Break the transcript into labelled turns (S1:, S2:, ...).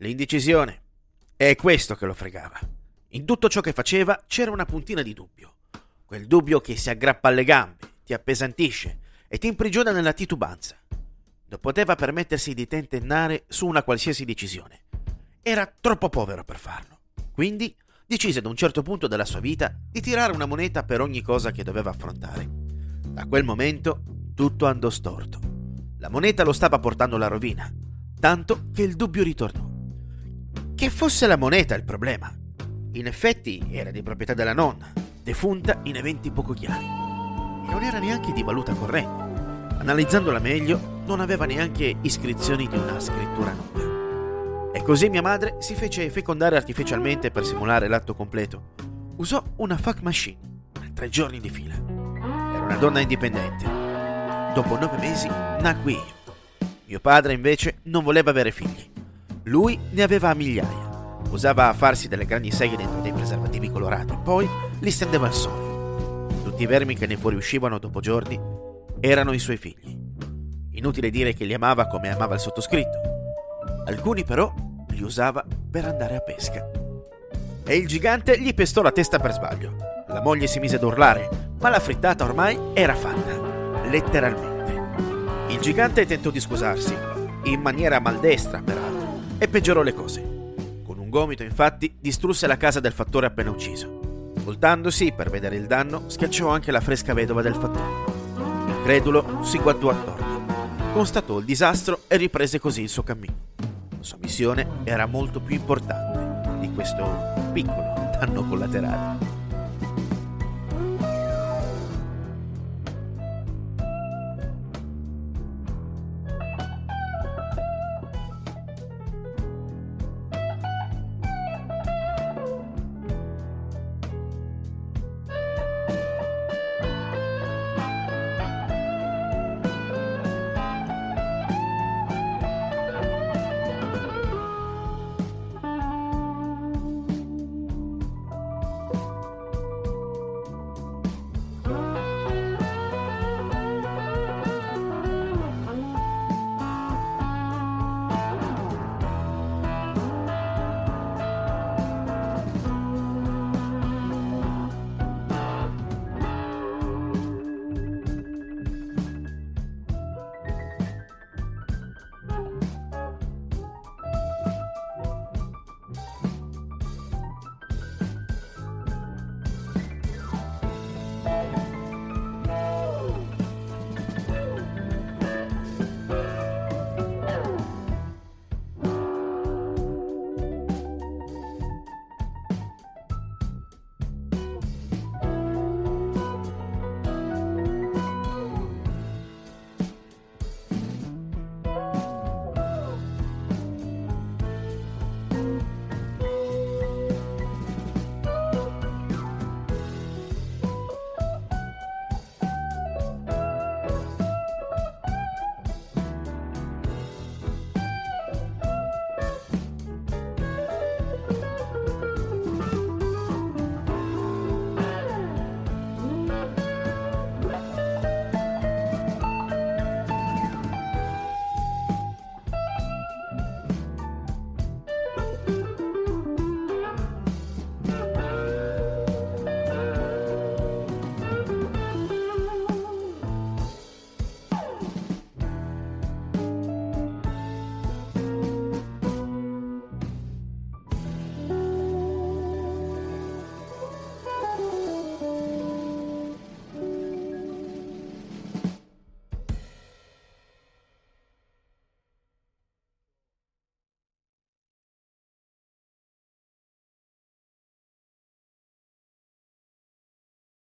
S1: L'indecisione. È questo che lo fregava. In tutto ciò che faceva c'era una puntina di dubbio. Quel dubbio che si aggrappa alle gambe, ti appesantisce e ti imprigiona nella titubanza. Non poteva permettersi di tentennare su una qualsiasi decisione. Era troppo povero per farlo. Quindi decise ad un certo punto della sua vita di tirare una moneta per ogni cosa che doveva affrontare. Da quel momento tutto andò storto. La moneta lo stava portando alla rovina, tanto che il dubbio ritornò. Che fosse la moneta il problema. In effetti era di proprietà della nonna, defunta in eventi poco chiari. E non era neanche di valuta corrente. Analizzandola meglio, non aveva neanche iscrizioni di una scrittura nuda. E così mia madre si fece fecondare artificialmente per simulare l'atto completo. Usò una fuck machine tre giorni di fila. Era una donna indipendente. Dopo nove mesi nacqui io. Mio padre invece non voleva avere figli. Lui ne aveva a migliaia. Usava farsi delle grandi seghe dentro dei preservativi colorati, poi li stendeva al sole. Tutti i vermi che ne fuoriuscivano dopo giorni erano i suoi figli. Inutile dire che li amava come amava il sottoscritto. Alcuni però li usava per andare a pesca. E il gigante gli pestò la testa per sbaglio. La moglie si mise ad urlare, ma la frittata ormai era fatta, letteralmente. Il gigante tentò di scusarsi, in maniera maldestra peraltro, e peggiorò le cose. Con un gomito, infatti, distrusse la casa del fattore appena ucciso. Voltandosi per vedere il danno, schiacciò anche la fresca vedova del fattore. Incredulo si guardò attorno, constatò il disastro e riprese così il suo cammino. La sua missione era molto più importante di questo piccolo danno collaterale.